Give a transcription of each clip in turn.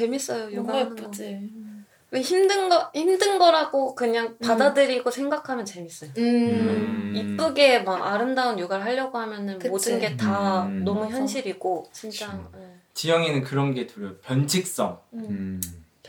재밌어요 너무 하는 거. 예쁘지. 왜 힘든 거 힘든 거라고 그냥 받아들이고 생각하면 재밌어요. 음. 이쁘게 막 아름다운 육아를 하려고 하면은 그치. 모든 게다 음. 너무. 현실이고 진짜. 네. 지영이는 그런 게 두려워. 변칙성.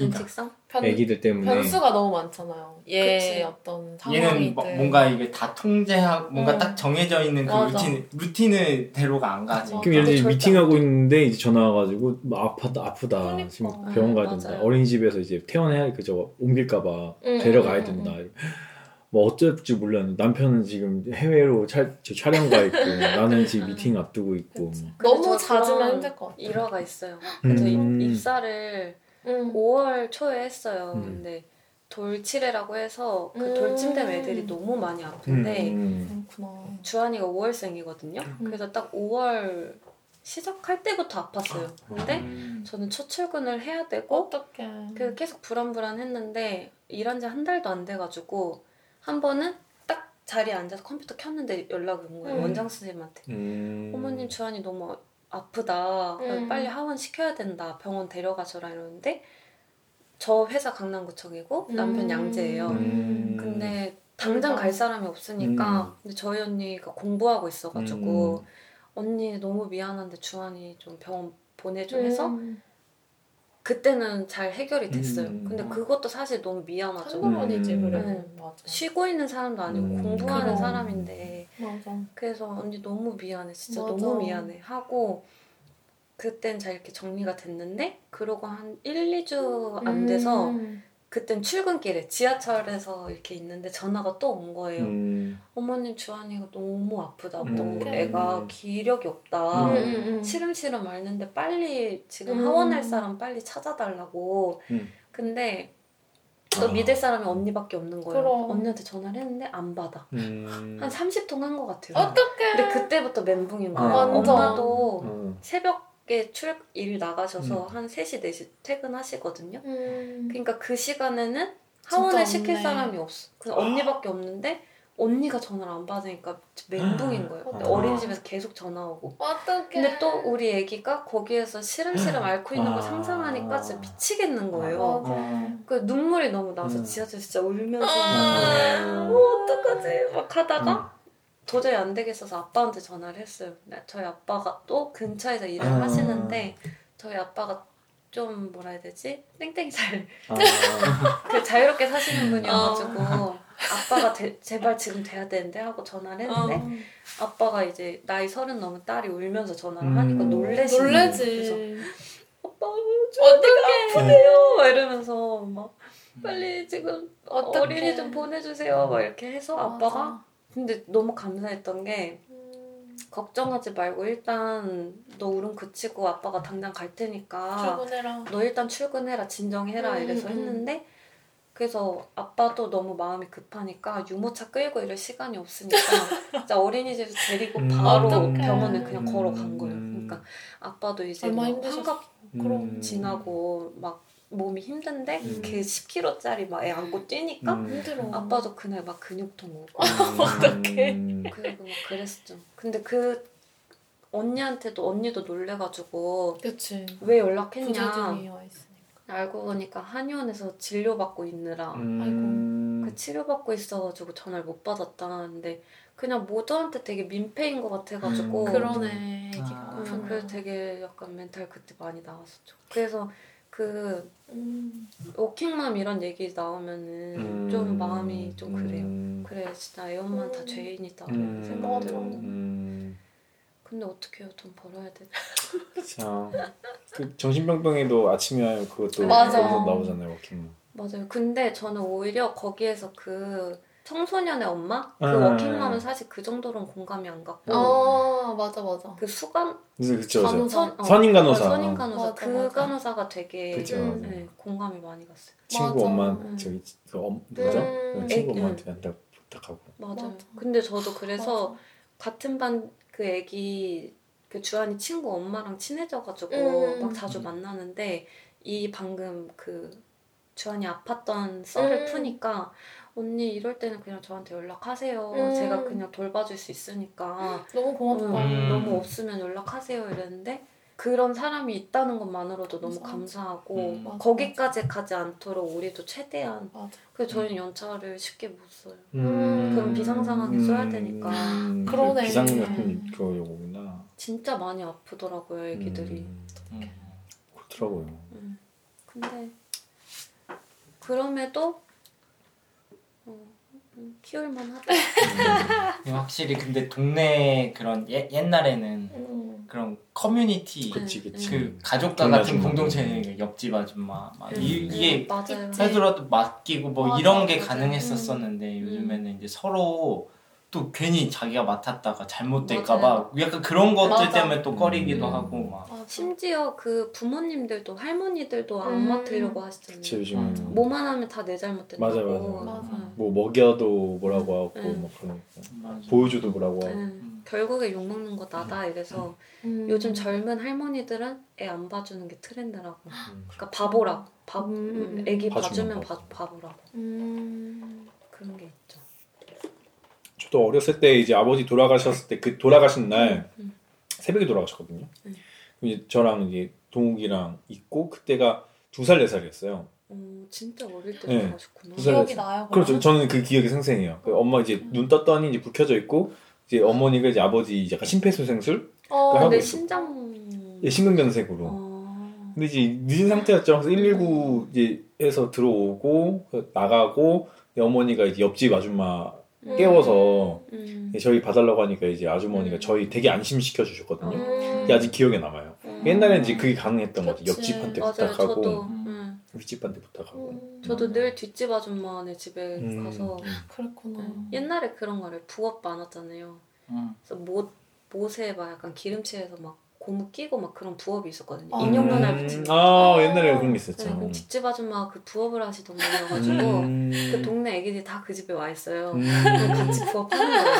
음. 변칙성? 변, 애기들 때문에 변수가 너무 많잖아요. 얘 그치. 어떤 얘는 상황이든. 뭐- 뭔가 이게 다 통제하고 뭔가 음. 딱 정해져 있는 그 맞아. 루틴 루틴을 대로가 안 가지. 맞아. 그럼 예를 들어 미팅하고 있는데 이제 전화 와가지고 뭐 아프다 아프다 그러니까. 지금 병원 가야 음, 된다 맞아요. 어린이집에서 이제 퇴원해야 그저 옮길까봐 음, 데려가야 음, 된다 뭐 어쩔 줄 몰랐는데 남편은 지금 해외로 차, 저 촬영 가 있고 나는 지금 미팅 앞두고 있고. 뭐. 너무 근데 저 잦으면 힘들 것 같아. 일화가 있어요. 그래서 음. 입- 입사를 응. 5월 초에 했어요. 음. 근데 돌치레라고 해서 그 음. 되면 애들이 너무 많이 아픈데 음. 그렇구나. 주한이가 5월생이거든요. 음. 그래서 딱 5월 시작할 때부터 아팠어요. 근데 음. 저는 첫 출근을 해야 되고 어떡해. 그 계속 불안불안했는데 일한 지 한 달도 안 돼가지고 한 번은 딱 자리에 앉아서 컴퓨터 켰는데 연락이 온 거예요 음. 원장 선생님한테 음. 어머님 주한이 너무 아프다 음. 빨리 하원 시켜야 된다 병원 데려가셔라 이러는데 저 회사 강남구청이고 남편 음. 양재예요 음. 근데 당장 그러니까. 갈 사람이 없으니까 음. 근데 저희 언니가 공부하고 있어가지고 음. 언니 너무 미안한데 주한이 좀 병원 보내줘 해서 음. 그때는 잘 해결이 됐어요. 음. 근데 그것도 사실 너무 미안하죠. 음. 그래. 네. 맞아. 쉬고 있는 사람도 아니고 음. 공부하는 그럼. 사람인데 맞아. 그래서 언니 너무 미안해 진짜 맞아. 너무 미안해 하고 그땐 잘 이렇게 정리가 됐는데 그러고 한 1, 2주 안 돼서 음. 그땐 출근길에 지하철에서 이렇게 있는데 전화가 또 온 거예요. 음. 어머님 주한이가 너무 아프다고 음. 애가 기력이 없다. 음. 음, 음. 시름시름 앓는데 빨리 지금 음. 하원할 사람 빨리 찾아달라고. 음. 근데 또 아. 믿을 사람이 언니밖에 없는 거예요. 그럼. 언니한테 전화를 했는데 안 받아. 음. 한 30통 한 것 같아요. 어떡해. 근데 그때부터 멘붕인 거예요. 아. 엄마도 음. 새벽에 출 일 나가셔서 한 3시, 4시 퇴근하시거든요. 음. 그러니까 그 시간에는 하원을 진짜 시킬. 사람이 없어. 그냥 언니밖에 없는데 언니가 전화를 안 받으니까 멘붕인 거예요. 아. 어린이집에서 계속 전화 오고. 어떡해. 근데 또 우리 애기가 거기에서 시름시름 앓고 있는 걸 아. 상상하니까 진짜 미치겠는 거예요. 맞아. 그 눈물이 너무 나서 음. 지하철 진짜 울면서 아. 막, 어, 어떡하지? 막 하다가 도저히 안 되겠어서 아빠한테 전화를 했어요. 네, 저희 아빠가 또 근처에서 일을 아. 하시는데 저희 아빠가 좀 뭐라 해야 되지? 땡땡이 잘, 아. 그 자유롭게 사시는 분이어가지고 아 빠가 대- 제발 지금 돼야 되는데 하고 전화를 했는데 어. 아빠가 이제 나이 서른 넘은 딸이 울면서 전화를 음. 하니까. 그래서 놀래지. 오빠 어떻게 아프네요 막 이러면서 막 빨리 지금 어떡해. 어린이 좀 보내주세요 막 이렇게 해서 맞아. 아빠가 근데 너무 감사했던 게 음. 걱정하지 말고 일단 너 울음 그치고 아빠가 당장 갈 테니까 출근해라. 너 일단 출근해라 진정해라 음, 이래서 음. 했는데 그래서 아빠도 너무 마음이 급하니까 유모차 끌고 이럴 시간이 없으니까 진짜 어린이집에서 데리고 음. 바로 어떡해. 병원에 그냥 걸어간 거예요. 음. 그러니까 아빠도 이제 막 힘드셨어. 환갑 그럼 지나고 막 몸이 힘든데 음. 걔 10kg짜리 막 애 안고 뛰니까 음. 힘들어. 아빠도 그날 막 근육통 오고 어떡해. 음. 그리고 막 그랬었죠. 근데 그 언니한테도 언니도 놀래가지고 그치. 왜 연락했냐 알고 보니까 한의원에서 진료받고 있느라 음. 그 치료받고 있어가지고 전화를 못 받았다는데 그냥 모두한테 되게 민폐인 것 같아가지고 음. 그러네. 아. 음. 그래서 되게 약간 멘탈 그때 많이 나왔었죠. 그래서 그 음. 워킹맘 이런 얘기 나오면은 음. 좀 마음이 좀 그래요. 음. 그래 진짜 애 엄마는 다 음. 죄인이다 음. 생각 맞아. 들어. 음. 근데 어떻게 해요? 돈 벌어야 돼. 자, 그 정신병동에도 아침에 그것도 맞아. 거기서 나오잖아요, 워킹. 맞아요. 근데 저는 오히려 거기에서 그 청소년의 엄마 그 음. 워킹맘은 사실 그 정도로는 공감이 안 갔고 아 맞아 맞아. 그 수간 그래서 그쵸, 그쵸. 간호사. 선, 어, 선임 간호사. 어, 선임 간호사 맞아, 그 맞아. 간호사가 되게 그쵸. 네, 공감이 많이 갔어요. 친구 맞아. 엄마 음. 저기 그 엄, 누구죠? 음. 그 친구 엄마한테 한다고 부탁하고. 맞아요. 맞아. 근데 저도 그래서 맞아. 같은 반 그 애기 그 주한이 친구 엄마랑 친해져가지고 음. 막 자주 만나는데 이 방금 그 주한이 아팠던 썰을 음. 푸니까 언니 이럴 때는 그냥 저한테 연락하세요. 음. 제가 그냥 돌봐줄 수 있으니까 너무 고맙다. 음, 음. 너무 없으면 연락하세요 이랬는데 그런 사람이 있다는 것만으로도 너무 맞아. 감사하고 음. 맞아, 거기까지 가지 않도록 우리도 최대한. 그래서 저희는 연차를 쉽게 못 써요. 음. 그럼 비상상황에 써야 되니까. 음, 그러네. 비상 같은 그거구나. 진짜 많이 아프더라고요, 애기들이. 음, 음. 그렇더라고요. 음. 근데 그럼에도 어, 음, 키울만 하다. 확실히 근데 동네 그런 예, 옛날에는 음. 그런 커뮤니티 그치 그치. 그 가족과 동네 같은. 공동체는 그 옆집 아줌마 막 음, 이, 이게 음. 해더라도 맡기고 뭐 맞아, 이런 게 맞아. 가능했었었는데 요즘에는 이제 서로 또 괜히 자기가 맡았다가 잘못될까봐. 약간 그런 것들 맞아. 때문에 또 꺼리기도 음. 하고 막 맞아. 심지어 그 부모님들도 할머니들도 안 음. 맡으려고 하시잖아요. 그치 요즘 맞아. 뭐만 하면 다 내 잘못 된다고. 맞아, 맞아. 맞아. 응. 뭐 먹여도 뭐라고 하고 음. 막 그러니까 맞아. 보여줘도 뭐라고 하고. 응. 결국에 욕 먹는 거 나다 이래서 음. 요즘 젊은 할머니들은 애 안 봐주는 게 트렌드라고. 음. 그러니까 바보라고. 바, 음, 음, 음. 애기 봐주면 봐주면 바, 바보. 바보라고. 음. 그런 게 저도 어렸을 때 이제 아버지 돌아가셨을 때 그 돌아가신 날 음. 새벽에 돌아가셨거든요. 음. 이제 저랑 이제 동욱이랑 있고 그때가 두 살 네 살이었어요. 어, 진짜 어릴 때 네. 돌아가셨구나. 살. 기억이 나요. 그렇죠. 저는 그 기억이 생생해요. 그 엄마 이제 눈 떴더니 이제 불 켜져 있고 이제 어머니가 이제 아버지 이제 약간 심폐소생술 어, 하고 근데 있어. 신장. 예, 심근경색으로. 어. 근데 이제 늦은 상태였죠. 그래서 119 이제 에서 들어오고 나가고 어머니가 이제 옆집 아줌마 음. 깨워서 음. 저희 봐달라고 하니까 이제 아주머니가 음. 저희 되게 안심시켜 주셨거든요. 음. 그게 아직 기억에 남아요. 음. 옛날에는 이제 그게 가능했던. 그치. 옆집한테 맞아요. 부탁하고 저도. 음. 음. 윗집한테 부탁하고. 음. 저도 늘 뒷집 아줌마네 집에 음. 가서 그랬구나. 음. 옛날에 그런 거를 부업 많았잖아요. 음. 그래서 못 못에 막 약간 기름칠해서 막 고무 끼고 막 그런 부업이 있었거든요. 아. 인형 눈알 음, 붙이는 거. 아 옛날에 그런 게 네, 있었죠. 그럼 뒷집 아줌마가 그 부업을 하시던 분이어가지고 음. 그 동네 애기들이 다 그 집에 와 있어요. 음. 같이 부업하는 거예요.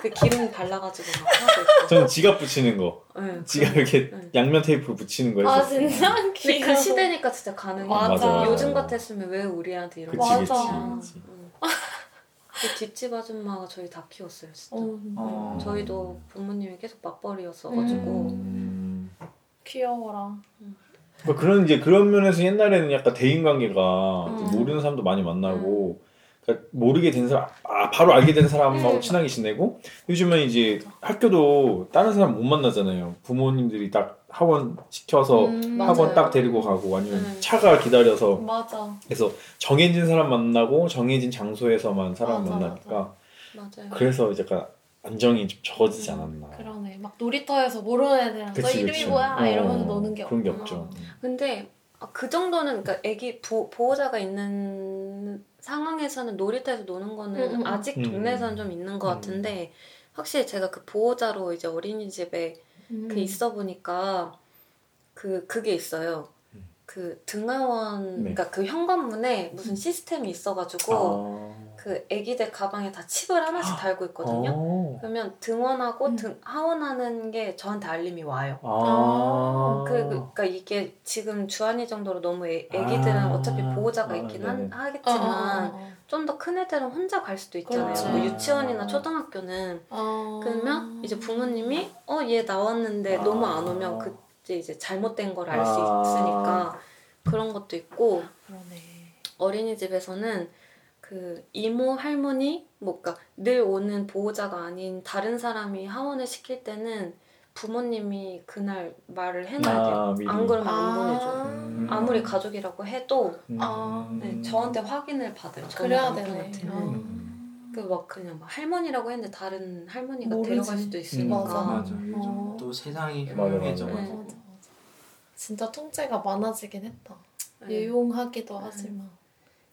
그 기름 발라가지고 막 하고 있고. 저는 지갑 붙이는 거. 네, 지갑 이렇게 네. 양면 테이프 붙이는 거아 했었어요. 진짜 근데 귀여워. 그 시대니까 진짜 가능해. 맞아. 맞아. 요즘 같았으면 왜 우리한테 이런 그치, 거 맞아. 하지? 그치. 응. 그 뒷집 아줌마가 저희 다 키웠어요, 진짜. 어, 어. 저희도 부모님이 계속 맞벌이였어가지고. 음. 귀여워라. 그러니까 그런 이제 그런 면에서 옛날에는 약간 대인 관계가 음. 모르는 사람도 많이 만나고 그러니까 모르게 된 사람 아 바로 알게 된 사람하고 음. 친하게 지내고 요즘은 이제 학교도 다른 사람 못 만나잖아요. 부모님들이 딱 학원 시켜서 음, 학원 맞아요. 딱 데리고 가고 아니면 음. 차가 기다려서 맞아. 그래서 정해진 사람 만나고 정해진 장소에서만 사람 맞아, 만나니까 맞아요. 그래서 이제 약간 안정이 좀 적어지지 음, 않았나. 그러니래. 막 놀이터에서 모르는 애들이랑 너 그치, 이름이 그치. 뭐야? 어, 이러면서 노는 게 그런 게 없구나. 없죠. 근데 아, 그 정도는 그러니까 애기 보, 보호자가 있는 상황에서는 놀이터에서 노는 거는 음, 음, 음. 아직 음. 동네에서는 좀 있는 것 음. 같은데 확실히 제가 그 보호자로 이제 어린이집에 음. 그 있어 보니까 그 그게 있어요. 음. 그 등하원 네. 그러니까 그 현관문에 무슨 시스템이 있어가지고 아. 그 애기들 가방에 다 칩을 하나씩 달고 있거든요. 어. 그러면 등원하고 음. 등 하원하는 게 저한테 알림이 와요. 아. 그, 그러니까 이게 지금 주한이 정도로 너무 애, 애기들은 아. 어차피 보호자가 아, 있긴 네네. 한, 하겠지만 어, 어. 좀 더 큰 애들은 혼자 갈 수도 있잖아요. 그렇지. 뭐 유치원이나 초등학교는 어. 그러면 이제 부모님이 어 얘 나왔는데 아. 너무 안 오면 그때 이제 잘못된 걸 알수 아. 있으니까 그런 것도 있고 그러네. 어린이집에서는 그 이모 할머니 뭐 그러니까 늘 오는 보호자가 아닌 다른 사람이 하원을 시킬 때는 부모님이 그날 말을 해놔야 돼요. 아. 안 그러면 안 보내줘. 음. 아무리 가족이라고 해도 음. 아, 네, 저한테 확인을 받아요. 그래야 되네. 어. 음. 그막 그냥 막 할머니라고 했는데 다른 할머니가 모르지. 데려갈 수도 있으니까. 맞아. 맞아. 어. 또 세상이 맞아, 맞아. 흉해져가지고. 맞아, 맞아. 진짜 통째가 많아지긴 했다. 네. 유용하기도 네. 하지만.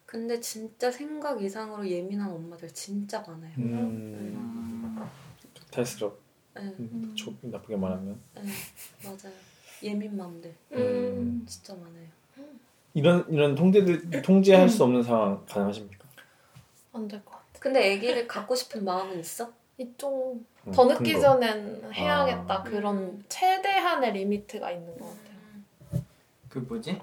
근데 진짜 생각 이상으로 예민한 엄마들 진짜 많아요. 음. 탈스럽. 네, 음. 조, 나쁘게 말하면 네, 맞아요. 예민 맘들 음. 진짜 많아요. 이런 이런 통제들 통제할 수 없는 상황 가능하십니까? 안 될 것 같아. 근데 아기를 갖고 싶은 마음은 있어? 이쪽 음, 더큰 늦기 거. 전엔 해야겠다. 아. 그런 최대한의 리미트가 있는 것 같아요. 그 뭐지?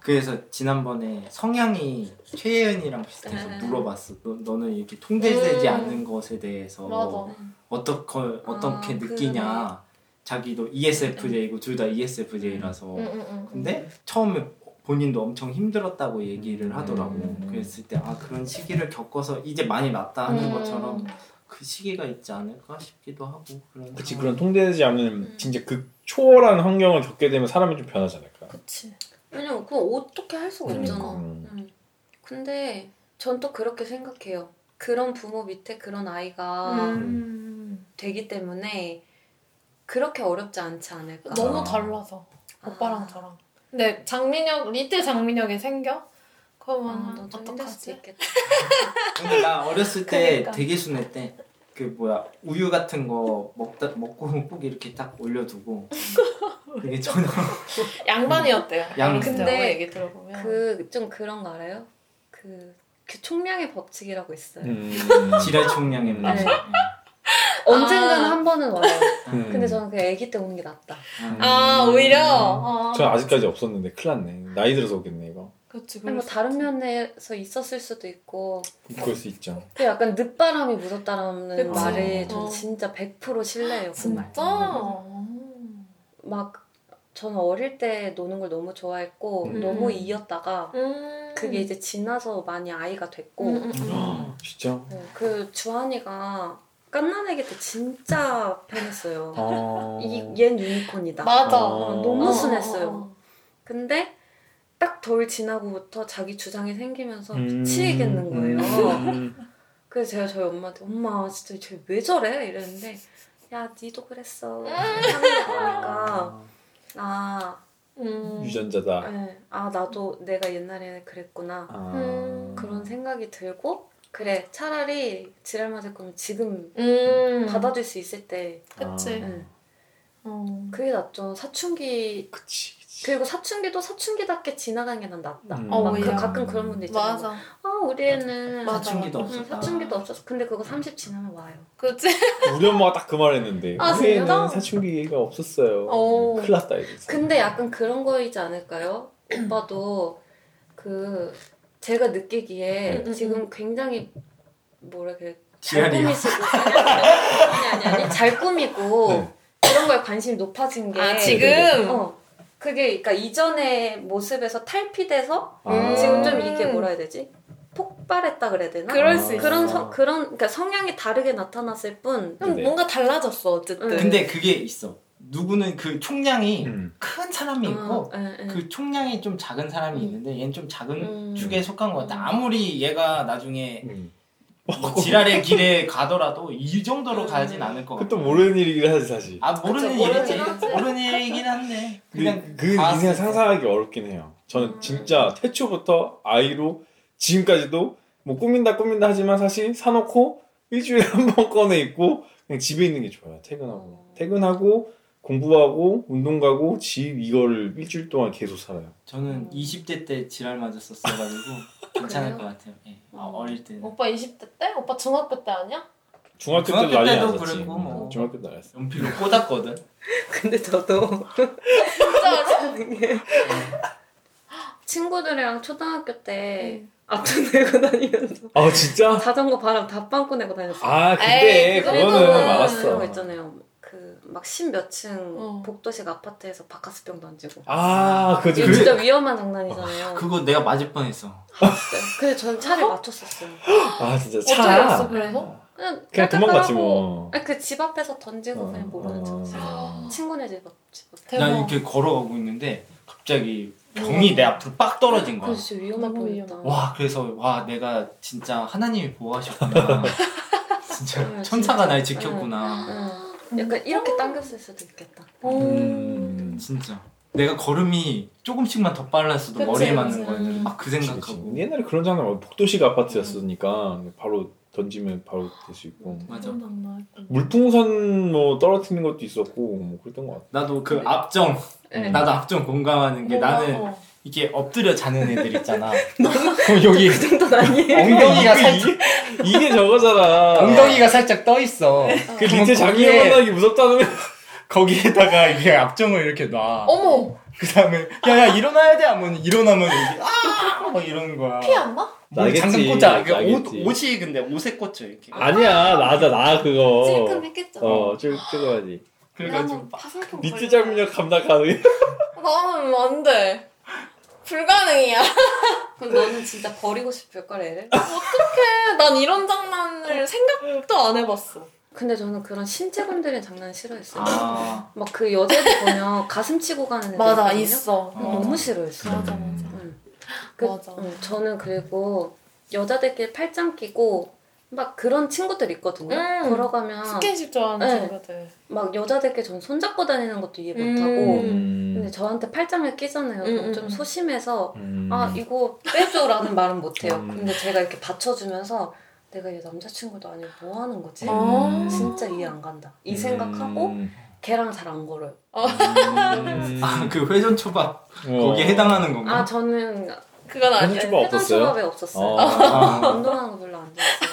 그래서 지난번에 성향이 최예은이랑 비슷해서 네. 물어봤어. 너, 너는 이렇게 통제되지 음. 않는 것에 대해서 맞아. 어떻게 어떻게 아, 느끼냐? 자기도 E ESFJ고 둘 다 ESFJ라서 응, 응, 응. 근데 처음에 본인도 엄청 힘들었다고 얘기를 하더라고. 음. 그랬을 때 아 그런 시기를 겪어서 이제 많이 낫다 하는 음. 것처럼 그 시기가 있지 않을까 싶기도 하고 그런. 그치. 그런 통제되지 않는 음. 진짜 극 초월한 환경을 겪게 되면 사람이 좀 변하지 않을까? 그치. 왜냐면 그거 어떻게 할 수가 그러니까. 없잖아. 음. 음. 근데 전 또 그렇게 생각해요. 그런 부모 밑에 그런 아이가 음. 되기 때문에 그렇게 어렵지 않지 않을까. 너무 아. 달라서 오빠랑 아. 저랑. 근데 장민혁 리틀 장민혁이 생겨? 그러면 아, 힘들 수도 어떡하지? 있겠다. 근데 나 어렸을 때 그러니까. 되게 순했대. 그 뭐야 우유 같은 거 먹다 먹고 꼭 이렇게 딱 올려두고 이게 전혀 양반이었대요. 양- 근데 근데 얘기 들어보면 그 좀 그런 거 알아요? 그, 그 총량의 법칙이라고 있어요. 음. 지랄 총량의 음. 맛. 네. 언젠가는 아. 한 번은 와요. 음. 근데 저는 그냥 아기 때 오는 게 낫다. 아 오히려 어. 전 아직까지 없었는데 큰일 났네. 나이 들어서 오겠네 이거. 그렇지. 뭐 다른 면에서 있었을 수도 있고 그럴 수 있죠. 그 약간 늦바람이 무섭다라는 그치. 말에 전 어. 진짜 100% 신뢰해요 그 말. 진짜. 막 저는 어릴 때 노는 걸 너무 좋아했고 음. 너무 이었다가 음. 그게 이제 지나서 많이 아이가 됐고 음, 음, 음. 진짜? 네, 그 주한이가 깐난애기 때 진짜 편했어요. 아. 이 얜 유니콘이다. 맞아. 어, 너무 어, 순했어요. 어, 어. 근데 딱덜 지나고부터 자기 주장이 생기면서 음. 미치겠는 거예요. 음. 그래서 제가 저희 엄마한테 엄마 진짜 쟤왜 저래? 이랬는데 야 니도 그랬어. 하는 거 보니까 아, 음. 유전자다. 네, 아 나도 내가 옛날에는 그랬구나 아. 음. 그런 생각이 들고 그래 차라리 지랄 맞을 거면 지금 음. 받아줄 수 있을 때 그치. 아. 네. 어. 그게 낫죠. 사춘기 그치. 그리고 사춘기도 사춘기답게 지나가는 게 난 낫다. 음. 어, 막 그. 가끔 그런 분들 있잖아요. 맞아. 아 우리 애는 맞아, 사춘기도 맞아. 응, 없었다. 사춘기도 없었어. 근데 그거 30 지나면 와요. 그치. 우리 엄마가 딱 그 말했는데 아, 우리는 진짜? 사춘기가 없었어요. 어. 큰일 났다 이랬어. 근데 약간 그런 거이지 않을까요? 오빠도 그 제가 느끼기에 음, 음, 지금 굉장히 뭐라 그래 잘. 꾸미시고 아니 아니 아니 잘 꾸미고 네. 그런 거에 관심이 높아진 게아 네, 지금. 어 그게 그러니까 이전의 모습에서 탈피돼서 아. 지금 좀 이게 뭐라 해야 되지 폭발했다 그래야 되나? 그럴 아. 수 있어. 그런 성, 그런 그러니까 성향이 다르게 나타났을 뿐좀 네네. 뭔가 달라졌어 어쨌든. 응. 근데 그게 있어. 누구는 그 총량이 음. 큰 사람이 있고 어, 예, 예. 그 총량이 좀 작은 사람이 있는데 얘는 좀 작은 음. 축에 속한 것 같아. 아무리 얘가 나중에 음. 뭐 지랄의 길에 가더라도 이 정도로 음. 가진 않을 것 같아. 그것도 모르는 일이긴 하지 사실. 아 모르는 그쵸, 일이지. 모르는 일이긴 한데 그냥 그, 그 봤을 인생 때. 상상하기 어렵긴 해요. 저는 음. 진짜 태초부터 아이로 지금까지도 뭐 꾸민다 꾸민다 하지만 사실 사놓고 일주일에 한 번 꺼내 입고 그냥 집에 있는 게 좋아요. 퇴근하고 어. 퇴근하고 공부하고 운동 가고 집 이거를 일주일 동안 계속 살아요. 저는 20대 때 지랄 맞았었어가지고 괜찮을? 것 같아요. 예. 아, 음. 어릴 때 오빠 20대 때? 오빠 중학교 때 아니야? 중학교, 중학교 때도 난리 났었지. 그랬고, 뭐. 음, 중학교 때 알았어. 연필로 꽂았거든. 근데 저도 진짜로? 친구들이랑 초등학교 때 응. 앞돈 내고 다니면서 아 진짜? 자전거 바람 다 빵꾸 내고 다녔어요. 아 근데 에이, 그거는 그거는 많았어. 거 있잖아요. 그막 십몇 층 어. 복도식 아파트에서 바카스병 던지고. 아 그거 이거 진짜 위험한 장난이잖아요. 그거 내가 맞을 뻔했어. 진짜. 근데 저는 차를 맞췄었어요. 아 진짜 차. 했어 그래서? 그냥 그냥 도망갔지 뭐. 아니 그집 앞에서 던지고 어, 그냥 모르는 척. 어. 친구네 집 앞. 집 앞. 난 이렇게 걸어가고 있는데 갑자기 병이 내 앞으로 빡 떨어진 거야. 그래서 뻔했다. 위험하다. 와 그래서 와 내가 진짜 하나님이 보호하셨구나. 진짜 네, 천사가. 날 지켰구나. 응. 약간 이렇게 당겼을 수도 있겠다. 음. 진짜 내가 걸음이 조금씩만 더 빨랐어도 그치, 머리에. 맞는 거였는데 막그 그치, 생각하고 그치. 옛날에 그런 장난. 복도식 아파트였으니까 바로 던지면 바로 될 수 있고 맞아. 물풍선 뭐 떨어뜨리는 것도 있었고 뭐 그랬던 것 같아. 나도 그 앞정 네. 나도 앞정 공감하는 게 뭐가? 나는 어. 이게 엎드려 자는 애들 있잖아. 그럼 여기 그 정도는 아니에요. 엉덩이가 살짝 이게, 저거잖아. 엉덩이가 살짝 떠 있어. 그 밑에 거기에- 만나기 무섭다는 거기에다가 이게 앞정을 이렇게 놔. 어머 그 다음에 야야 일어나야 돼 하면 일어나면 이게 아막 이러는 거야. 피 안 나? 뭐 장갑 나겠지. 꽂아. 이게 옷. 옷이 근데 옷에 꽂혀 이렇게. 아니야 나다 나 그거. 찔끔 했겠죠. 어 찍, 찍어야지. 그래가지고 막 파상풍 니트 걸려. 장면력 감당 가능해? 나는 안 돼. 불가능이야. 그럼 너는 진짜 버리고 싶을 걸 애를? 어떡해. 난 이런 장난을 생각도 안 해봤어. 근데 저는 그런 신체 건드리는 장난 싫어했어요. 아 막 그 여자들 보면 가슴 치고 가는 애들 맞아, 있거든요? 있어. 그거 너무 싫어했어. 맞아, 맞아. 응. 그, 맞아. 응, 저는 그리고 여자들끼리 팔짱 끼고 막 그런 친구들 있거든요. 음. 걸어가면 스킨십 좋아하는 네. 친구들. 막 여자들끼리 전 손잡고 다니는 것도 이해 음. 못하고 음. 근데 저한테 팔짱을 끼잖아요. 음, 좀 음. 소심해서 음. 아 이거 빼줘라는 말은 못해요. 음. 근데 제가 이렇게 받쳐주면서 내가 얘 남자친구도 아니고 뭐 하는 거지? 아. 진짜 이해 안 간다. 이 생각하고 음. 걔랑 잘 안 걸어요. 음. 아, 그 회전 초밥 어. 거기에 해당하는 건가? 아 저는 그건. 초밥 회전? 초밥에 없었어요. 아. 운동하는 거 별로 안 좋아했어요.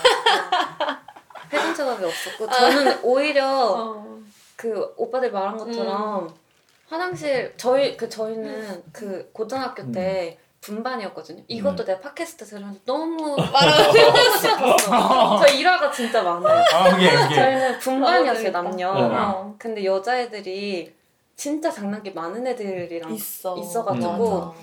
초밥에 없었고 저는 오히려 어. 그 오빠들 말한 것처럼 화장실 저희 그 저희는 그 고등학교 때 분반이었거든요. 이것도 내가 팟캐스트 들으면서 너무 말하고 싶었어. 저희 일화가 진짜 많아요. 아 오케이 오케이 저희는 분반이었어요 재밌다. 남녀. 네. 어. 근데 여자애들이 진짜 장난기 많은 애들이랑 있어. 있어가지고 맞아.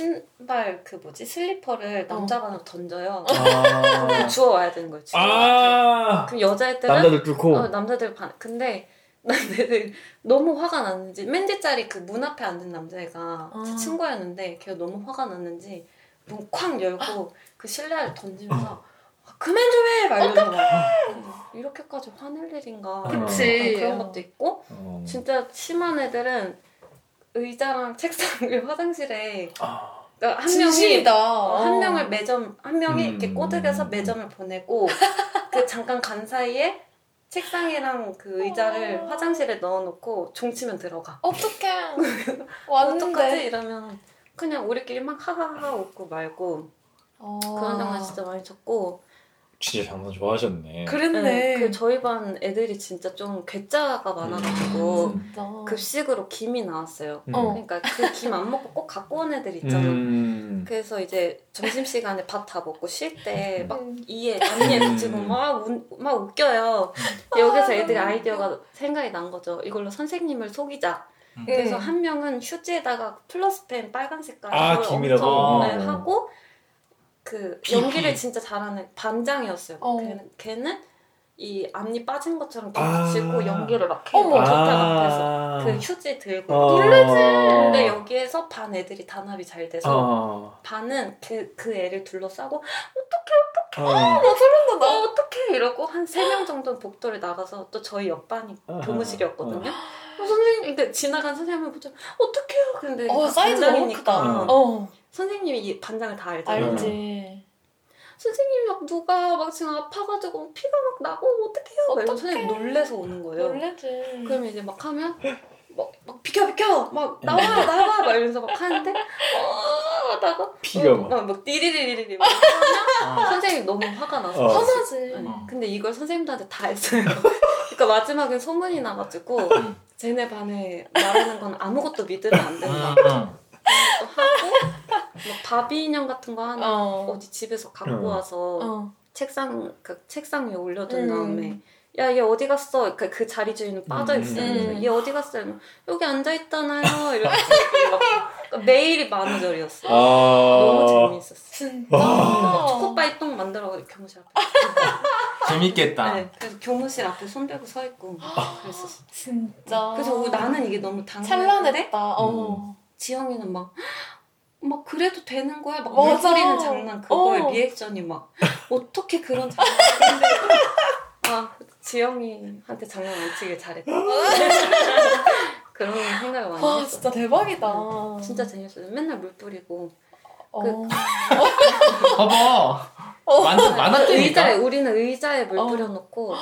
신발 그 뭐지 슬리퍼를 남자 반으로 던져요. 아. 주워 와야 되는 거지. 아. 그럼 여자애들은 남자들 뚫고. 어, 남자들 반 근데 남자들 너무 화가 났는지 맨 뒷자리 그 문 앞에 앉은 남자애가 아. 제 친구였는데 걔가 너무 화가 났는지 문 쾅 열고 그 실내를 던지면서 아, 그만 좀 해! 막 이러면서 막 이렇게까지 화낼 일인가 그치. 그런 것도 있고 어. 진짜 심한 애들은 의자랑 책상을 화장실에 아. 그러니까 한 명이 진심이다. 어, 한 명을 매점 한 명이 음. 이렇게 꼬드겨서 매점을 보내고 그 잠깐 간 사이에 책상이랑 그 의자를 화장실에 넣어놓고 종치면 들어가. 어떡해. 어떡하지 왔는데. 이러면 그냥 우리끼리 막 하하하 웃고 말고 어. 그런 장난 진짜 많이 쳤고 진짜 장난 좋아하셨네. 그랬네. 네, 그 저희 반 애들이 진짜 좀 괴짜가 많아가지고 진짜. 급식으로 김이 나왔어요. 음. 어. 그러니까 그 김 안 먹고 꼭 갖고 온 애들 있잖아. 음. 그래서 이제 점심 시간에 밥 다 먹고 쉴 때막 음. 이에 앞니에 붙이고 막, 운- 막 웃겨요. 여기서 애들이 아이디어가 생각이 난 거죠. 이걸로 선생님을 속이자. 그래서 음. 한 명은 휴지에다가 플러스펜 빨간 색깔 아? 엄청, 어. 네, 하고 그 피, 연기를 피. 진짜 잘하는 반장이었어요. 어. 걔는, 걔는 이 앞니 빠진 것처럼 아. 붙이고 연기를 막 해요. 어머. 곁에 앞에서 아. 그 휴지 들고 어. 놀라지. 근데 여기에서 반 애들이 단합이 잘 돼서 어. 반은 그, 그 애를 둘러싸고 어. 어, 어떡해 이러고 한 세 명 정도 복도를 나가서 또 저희 옆반이. 교무실이었거든요. 어, 선생님, 그러니까 지나간 선생님을 보자 어떡해요? 근데 어, 사이즈 너무 크다. 어. 어. 선생님이 이 반장을 다 알잖아요. 알지. 선생님이 막 누가 막 지금 아파가지고 피가 막 나고 어떡해요? 막 이러면 어떡해. 선생님 놀래서 오는 거예요. 놀래지. 그러면 이제 막 하면 막, 막 비켜 비켜 막 나와 나와 막 이러면서 막 하는데 어 하다가 피가 막. 막, 막 띠리리리리 막 하면 선생님 너무 화가 나서 어. 화나지. 네. 어. 근데 이걸 선생님들한테 다 했어요. 그러니까 마지막에 소문이 나가지고 쟤네 반에 말하는 건 아무것도 믿으면 안 된다. 응, 응. 또 하고 막 바비 인형 같은 거 하나 어. 어디 집에서 갖고 어. 와서 어. 책상 그 책상 위에 올려둔 음. 다음에 야 얘 어디 갔어? 그, 그 자리 주인은 빠져 있어요. 음. 얘 어디 갔어요? 여기 앉아 있잖아요. 이렇게 막 매일이 만우절이었어. 요 너무 아. 재미있었어. 진짜. 와. 초코바이 똥 만들어 교무실 앞에. 재밌겠다. 네, 그래서 교무실 앞에 손 들고 서 있고 그랬었어. 진짜. 그래서 우- 나는 이게 너무 당연한데 찬란했다. 어. 지영이는 막. 막 그래도 되는 거야 막. 물소리는 장난 그거에 어. 리액션이 막 어떻게 그런 장난인데 아 지영이한테 장난 안 치길 잘했다 그런 생각을 많이 와 했어 진짜 대박이다. 진짜 재밌어요 맨날 물 뿌리고 어. 그- 봐봐. 어. 완전 의자에 많았다니까. 우리는 의자에 물 어. 뿌려놓고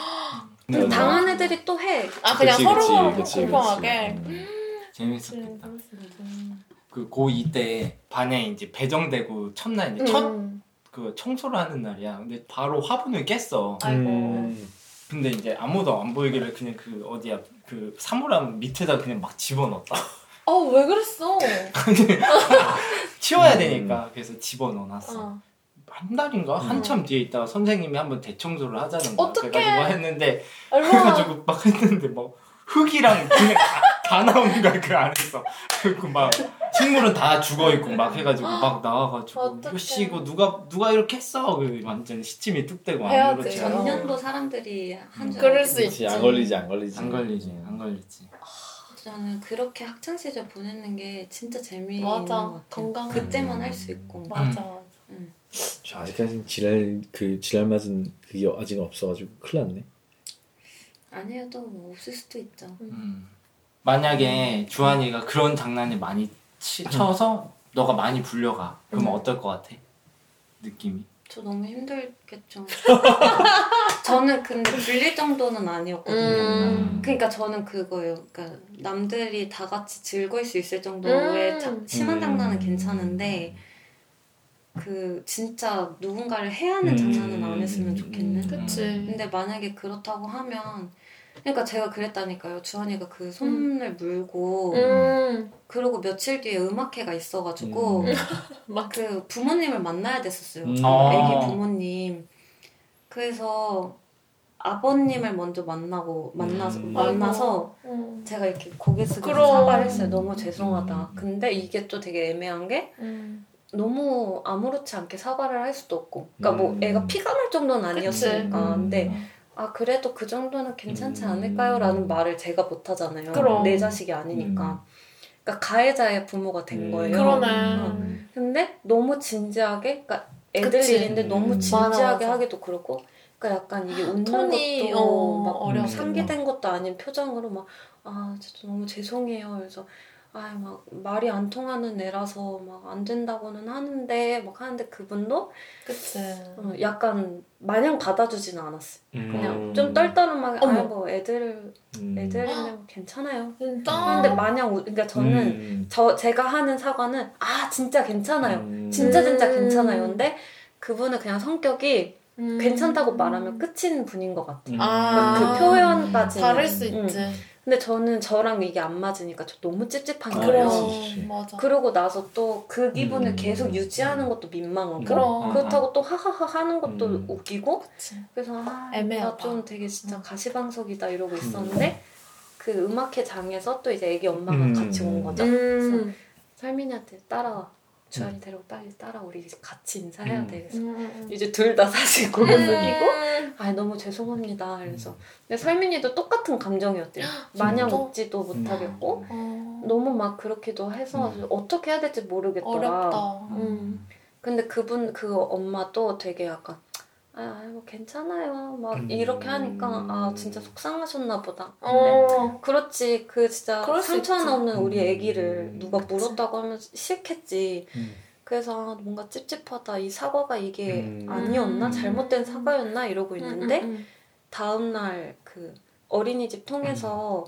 네, 네. 당한 애들이 또 해 아 그냥 서로 서로 공평하게. 그치. 재밌었겠다. 음. 그 고2 때 반에 이제 배정되고 첫날 이제 첫 음. 그 청소를 하는 날이야. 근데 바로 화분을 깼어. 아이고. 음. 근데 이제 아무도 안 보이길래 그냥 그 어디야 그 사물함 밑에다 그냥 막 집어넣었다. 아왜 그랬어? 치워야 음. 되니까 그래서 집어넣어놨어. 어. 한 달인가 한참 뒤에 있다가 선생님이 한번 대청소를 하자는 거야. 어떡해. 그래가지고 했는데 얼마나 그래가지고 막 했는데 막 흙이랑 그냥 다, 다 나오는 거야 그 안에서 그리고 막 식물은 다 죽어 있고 막 해가지고 막 나와가지고 어떡해. 이거 누가 누가 이렇게 했어 그 완전 시침이 뚝 되고 안 해야지. 그렇지 전- 전년도 사람들이 한 줄. 그럴. 수 그렇지 있지. 안 걸리지 안 걸리지 안 걸리지 안 걸리지 저는 그렇게 학창 시절 보내는 게 진짜 재미있는 맞아. 것 같아요. 건강한. 그때만 할 수 있고. 맞아 맞아. 저 아직까지 지랄 그 지랄 맞은 그게 아직 없어가지고 큰일 났네 아니에요, 또뭐 없을 수도 있죠. 음. 만약에 주한이가 그런 장난을 많이 치, 쳐서 너가 많이 불려가 그러면 음. 어떨 것 같아 느낌이 저 너무 힘들겠죠. 저는 근데 불릴 정도는 아니었거든요. 음. 그러니까 저는 그거예요. 그러니까 남들이 다 같이 즐거울 수 있을 정도의 음. 자- 심한 음. 장난은 괜찮은데 그 진짜 누군가를 해하는 음. 장난은 안 했으면 좋겠는. 음. 그치. 근데 만약에 그렇다고 하면 그러니까 제가 그랬다니까요. 주한이가 그 손을 물고 음. 그리고 며칠 뒤에 음악회가 있어가지고 음. 막그 부모님을 만나야 됐었어요. 음. 아. 애기 부모님. 그래서 아버님을 먼저 만나고 만나서 음. 만나서 음. 제가 이렇게 고개 숙여서 그럼. 사과를 했어요. 너무 죄송하다. 음. 근데 이게 또 되게 애매한 게 음. 너무 아무렇지 않게 사과를 할 수도 없고. 그러니까 뭐 음. 애가 피가 날 정도는 아니었으니까. 음. 근데 아 그래도 그 정도는 괜찮지 음. 않을까요?라는 말을 제가 못 하잖아요. 그럼. 내 자식이 아니니까. 그러니까 가해자의 부모가 된 음. 거예요. 그러네. 음. 근데 너무 진지하게, 그러니까 애들 그치. 일인데 너무 음. 진지하게 맞아, 맞아. 하기도 그렇고, 그러니까 약간 이게 웃는 톤이, 것도 어, 막 어려웠겠다. 상기된 것도 아닌 표정으로 막, 아, 진짜 너무 죄송해요. 그래서, 아, 막 말이 안 통하는 애라서 막 안 된다고는 하는데, 막 하는데 그분도 그치. 어, 약간 마냥 받아주지는 않았어요. 그냥 음. 좀 떨떠름하게, 어머. 아, 뭐 애들, 음. 애들인데 뭐 괜찮아요. 진짜? 근데 마냥, 우- 그러니까 저는 음. 저 제가 하는 사과는 아 진짜 괜찮아요. 음. 진짜 진짜 음. 괜찮아요. 근데 그분은 그냥 성격이 음. 괜찮다고 말하면 끝인 분인 것 같아요. 음. 아. 그 표현까지 다를 수 있지. 근데 저는 저랑 이게 안 맞으니까 저 너무 찝찝한 아, 거예요. 맞아. 그러고 나서 또 그 기분을 음. 계속 유지하는 것도 민망하고 그럼. 그렇다고 또 하하하 하는 것도 음. 웃기고 그치. 그래서 아, 애매하다. 나좀 되게 진짜 음. 가시방석이다 이러고 있었는데 그 음악회 장에서 또 이제 애기 엄마가 음. 같이 온 거죠. 음. 설민이한테 따라와. 주한이 데리고 빨리 따라 우리 같이 인사해야 음. 돼. 그래서 음. 이제 둘 다 사실 음. 아 너무 죄송합니다. 그래서 근데 설민이도 똑같은 감정이었대요. 마냥? 웃지도 못하겠고 어. 너무 막 그렇기도 해서 음. 어떻게 해야 될지 모르겠더라. 어렵다. 음. 근데 그분 그 엄마도 되게 약간 아, 뭐 괜찮아요. 막 음. 이렇게 하니까 아 진짜 속상하셨나 보다. 근데 어. 그렇지 그 진짜 상처. 없는 우리 음. 애기를 누가 그치. 물었다고 하면 싫겠지. 음. 그래서 아, 뭔가 찝찝하다. 이 사과가 이게 음. 아니었나? 음. 잘못된 사과였나? 이러고 있는데 음, 음, 다음 날 그 어린이집 통해서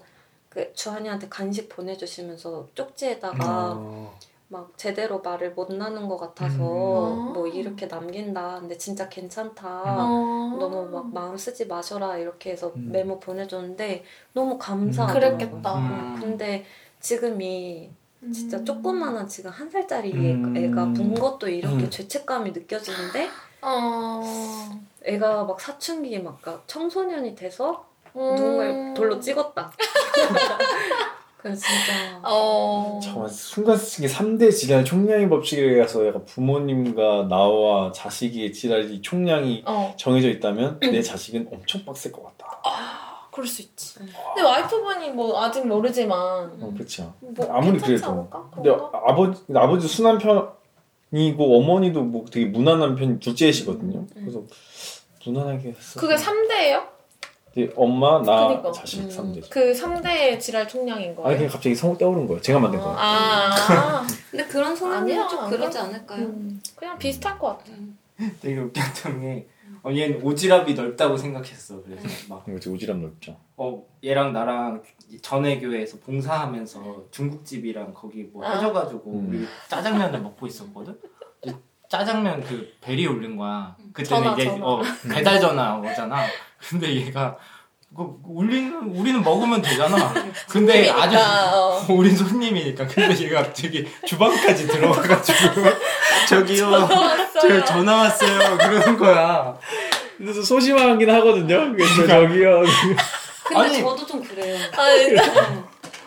그 주한이한테 간식 보내주시면서 쪽지에다가 어. 막 제대로 말을 못 나눈 것 같아서 음. 뭐 이렇게 남긴다. 근데 진짜 괜찮다. 어. 너무 막 마음 쓰지 마셔라 이렇게 해서 음. 메모 보내줬는데 너무 감사하더라고요. 그랬겠다. 음, 근데 지금이 음. 진짜 조그마한 지금 한 살짜리 음. 애가 본 것도 이렇게 음. 죄책감이 느껴지는데 어. 애가 막 사춘기 막 그러니까 청소년이 돼서 음. 누군가를 돌로 찍었다. 그래서 진짜 어. 잠깐 순간 쓰기 3대 지랄 총량의 법칙에 가서 약간 부모님과 나와 자식의 지랄이 총량이 어. 정해져 있다면 내 자식은 엄청 빡셀 것 같다. 그럴 수 있지. 음. 근데 와이프분이 뭐 아직 모르지만 어, 그렇죠. 뭐 아무리 그래도. 않을까? 근데? 아버지 아버지 순한 편이고 어머니도 뭐 되게 무난한 편 둘째시거든요. 그래서 무난하게 했어. 그게 3대예요? 엄마 나 그니까. 자식 음. 3대. 그 3대의 지랄 총량인 거예요? 아니 그냥 갑자기 성우 떠오른 거예요. 제가 만든 거예요. 아, 아. 근데 그런 아니야, 좀. 그러지 않을까요? 음, 그냥 비슷할 것 같아. 음. 되게 웃겼던 게 어, 얘는 오지랖이 넓다고 생각했어 그래서 막 이거 지금 오지랖 넓죠. 어, 얘랑 나랑 전에 교회에서 봉사하면서 중국집이랑 거기 뭐 아. 해줘가지고 음. 우리 짜장면을 먹고 있었거든. 짜장면 그 벨이 울린 거야. 그때는 전화, 이제 전화. 어, 배달 전화 오잖아. 근데 얘가 그 울리는 우리는 먹으면 되잖아. 근데 아주 그러니까, 어. 우린 손님이니까 근데 얘가 갑자기 주방까지 들어와가지고 저기요 저 전화 왔어요 그러는 거야. 근데 좀 소심하긴 하거든요. 그래서 저기요. 근데 아니. 저도 좀 그래요.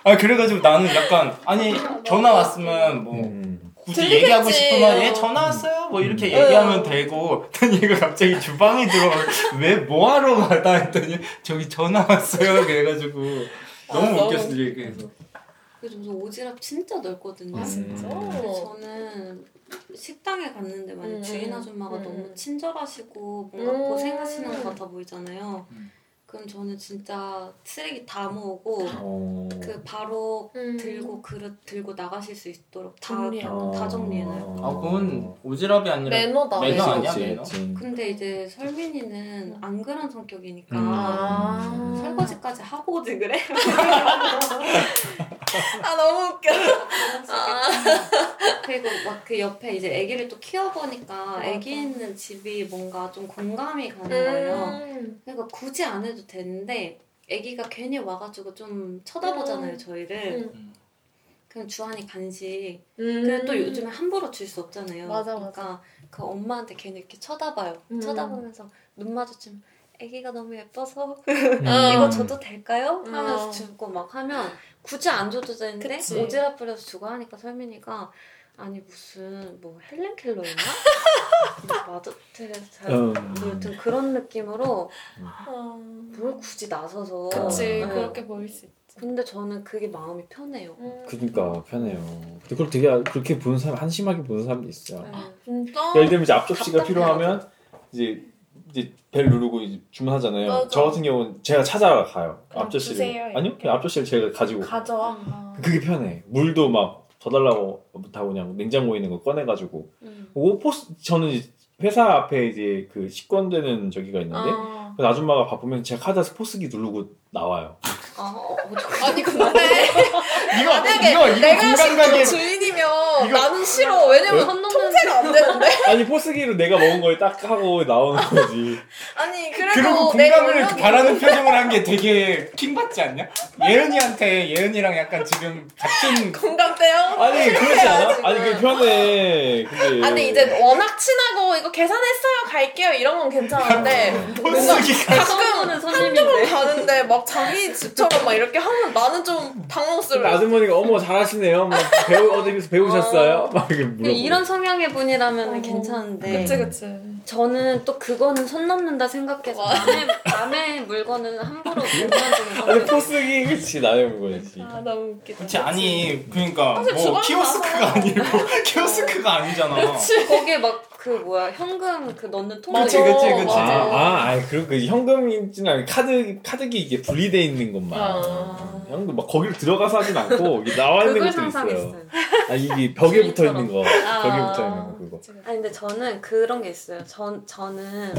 아 그래가지고 나는 약간 아니 전화 왔으면 뭐 음. 굳이 들리겠지. 얘기하고 싶으면 얘 전화 왔어요 뭐 이렇게 얘기하면 되고 난 얘가 갑자기 주방에 들어와 왜 뭐하러 가다 했더니 저기 전화 왔어요 그래가지고 너무 너무 웃겼어 얘기해서 그래서 저 오지랖 진짜 넓거든요. 아, 진짜? 근데 저는 식당에 갔는데 만약 음, 주인 아줌마가 음, 너무 음. 친절하시고 뭔가 음. 고생하시는 것 같아 보이잖아요. 음. 그럼 저는 진짜 쓰레기 다 모으고 어. 그 바로 음. 들고 그릇 들고 나가실 수 있도록 다, 정리하고. 다 정리해놔요. 아 그건 오지랖이 아니라 매너다. 매너 아니야 그치, 매너? 그치. 근데 이제 설민이는 안 그런 성격이니까 음. 아. 설거지까지 하고 오지 그래? 아 너무 웃겨. 그리고 막 그 옆에 이제 아기를 또 키워보니까 맞아. 아기 있는 집이 뭔가 좀 공감이 가는 거예요. 음. 그러니까 굳이 안 해도 되는데 아기가 괜히 와가지고 좀 쳐다보잖아요 음. 저희를. 음. 그냥 주한이 간식. 음. 근데 또 요즘에 함부로 줄 수 없잖아요. 맞아, 그러니까 그 엄마한테 괜히 이렇게 쳐다봐요. 음. 쳐다보면서 눈 마주치면 아기가 너무 예뻐서 음. 이거 줘도 될까요? 하면서 어. 주고 막 하면 굳이 안 줘도 되는데. 오지랖 부려서 주고 하니까 설민이가 아니 무슨 뭐 헬렌 켈러였나? 마더 테레사 음. 뭐 여튼 그런 느낌으로 어. 뭘 굳이 나서서 그치 네. 그렇게 보일 수 있지. 근데 저는 그게 마음이 편해요. 음. 그러니까 편해요. 근데 그걸 되게 그렇게 보는 사람 한심하게 보는 사람도 있어요. 네. 진짜. 예를 들면 이제 앞접시가 답답해요. 필요하면 이제 이제 벨 누르고 이제 주문하잖아요. 맞아. 저 같은 경우는 제가 찾아가요. 앞접시를. 주세요. 아니요, 그냥 앞접시를 제가 가지고. 가져와. 그게 편해. 물도 막 더 달라고 못하고 그냥 냉장고에 있는 거 꺼내가지고. 음. 오 포스 저는 이제 회사 앞에 이제 그 식권되는 저기가 있는데 아. 그 아줌마가 바쁘면 제가 카드에서 포스기 누르고 나와요. 아, 아니 근데 이거 만약에 이거 이거 내가 공간 가게 주인이 면 나는 싫어. 왜냐면 선 넘는 통제가 안 되는데. 아니 포스기로 내가 먹은 걸딱 하고 나오는 거지. 아니 그리고 그래도 내가 공감을 영역이 바라는 표정을 한 게 되게 킹 받지 않냐? 예은이한테 예은이랑 약간 지금 같은 공감돼요. 아니 그렇지 않아? 지금. 아니 그게 편해. 그게. 아니 근데 이제 워낙 친하고 이거 계산했어요 갈게요 이런 건 괜찮은데 포스기가 처음 보는 손님인데. 가는데 막 자기 집처럼 막 이렇게 하면 나는 좀 근데 당황스러워. 아주머니가 어머 잘하시네요. 뭐 배우 어디서 배우셨어요? 막 이렇게 물어보고. 이런 성향의 분이라면 어. 괜찮은데 그치 그치. 저는 또 그거는 선 넘는다 생각해서 남의, 남의 물건은 함부로 물건하는 아니 거 포스기 그치 나의 물건이지. 아 너무 웃기다. 그렇지 아니 그러니까 사실 뭐 키오스크가 아니고 키오스크가 아니잖아. 거기에 막 그 뭐야 현금 그 넣는 통도 맞아. 있고. 그치, 그치. 아, 맞아. 아, 그럼 그 현금인지는 아니 카드 카드기 이게 분리돼 있는 것만. 아. 현금 막 거기로 들어가서 하진 않고 나와 있는 것도 있어요. 아 이게 벽에 붙어 있는 거. 아. 벽에 붙어 있는 거 그거. 아니 근데 저는 그런 게 있어요. 전 저는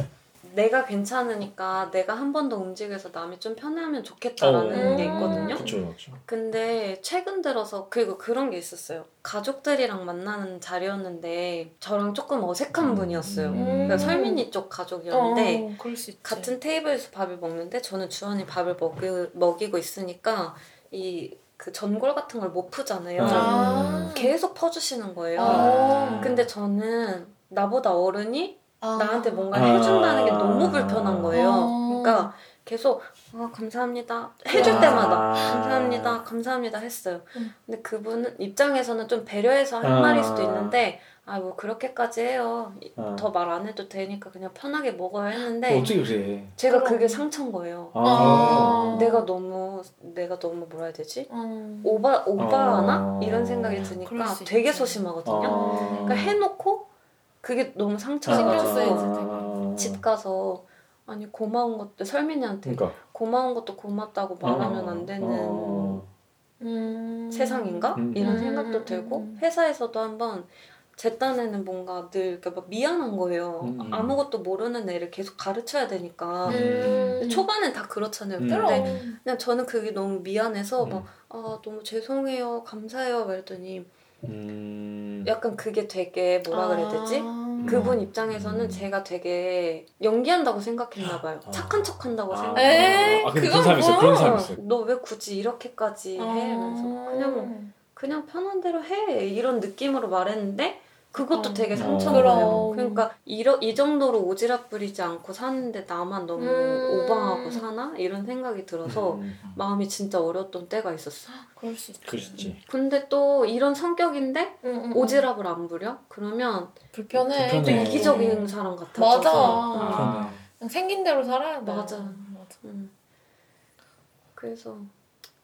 내가 괜찮으니까 내가 한 번 더 움직여서 남이 좀 편하면 좋겠다라는 어. 게 있거든요. 그렇죠, 그렇죠. 근데 최근 들어서 그리고 그런 게 있었어요. 가족들이랑 만나는 자리였는데 저랑 조금 어색한 음. 분이었어요. 음. 그러니까 설민이 쪽 가족이었는데 어, 그럴 수 있지. 같은 테이블에서 밥을 먹는데 저는 주원이 밥을 먹이, 먹이고 있으니까 이그 전골 같은 걸 못 푸잖아요. 아. 계속 퍼주시는 거예요. 아. 근데 저는 나보다 어른이 아. 나한테 뭔가 아. 해준다는 게 너무 불편한 거예요. 아. 그러니까 계속 아, 감사합니다. 해줄 아. 때마다 감사합니다. 감사합니다 했어요. 음. 근데 그분은 입장에서는 좀 배려해서 한 아. 말일 수도 있는데 아 뭐 그렇게까지 해요. 아. 더말 안 해도 되니까 그냥 편하게 먹어야 어, 했는데 어떻게 그래? 제가 그럼. 그게 상처인 거예요. 아. 내가 너무 내가 너무 뭐라 해야 되지? 음. 오바 오바하나 아. 이런 생각이 드니까 수 되게. 소심하거든요. 아. 그러니까 해놓고 그게 너무 상처가 신경 가지고 쓰이지, 아. 집 가서 아니 고마운 것도 설민이한테 그러니까 고마운 것도 고맙다고 말하면 안 되는 어. 음. 세상인가 음. 이런 음. 생각도 들고 음. 회사에서도 한번 제 딴에는 뭔가 늘 이렇게 막 미안한 거예요. 음. 아무것도 모르는 애를 계속 가르쳐야 되니까. 음. 초반엔 다 그렇잖아요. 음. 근데. 그냥 저는 그게 너무 미안해서 음. 막아 너무 죄송해요 감사해요 말더니 음. 약간 그게 되게 뭐라 그래야 되지? 아. 그분 입장에서는 음. 제가 되게 연기한다고 생각했나 봐요. 아. 착한 척 한다고 아. 생각. 에이, 아, 근데 그건 그런 사람 있어. 뭐야? 그런 사람 있어. 너 왜 굳이 이렇게까지 해? 아. 이러면서 그냥 그냥 편한 대로 해 이런 느낌으로 말했는데 그것도 어. 되게 어. 상처거든요. 그럼. 그러니까 이러, 이 정도로 오지랖 부리지 않고 사는데 나만 너무 음. 오방하고 사나? 이런 생각이 들어서 음, 마음이 진짜 어려웠던 때가 있었어. 그럴 수 있지. 그렇지. 근데 또 이런 성격인데 응, 응, 응. 오지랖을 안 부려? 그러면 불편해. 또 불편해. 이기적인 사람 같아. 맞아. 아, 그냥 생긴 대로 살아야 돼. 맞아. 맞아. 음. 그래서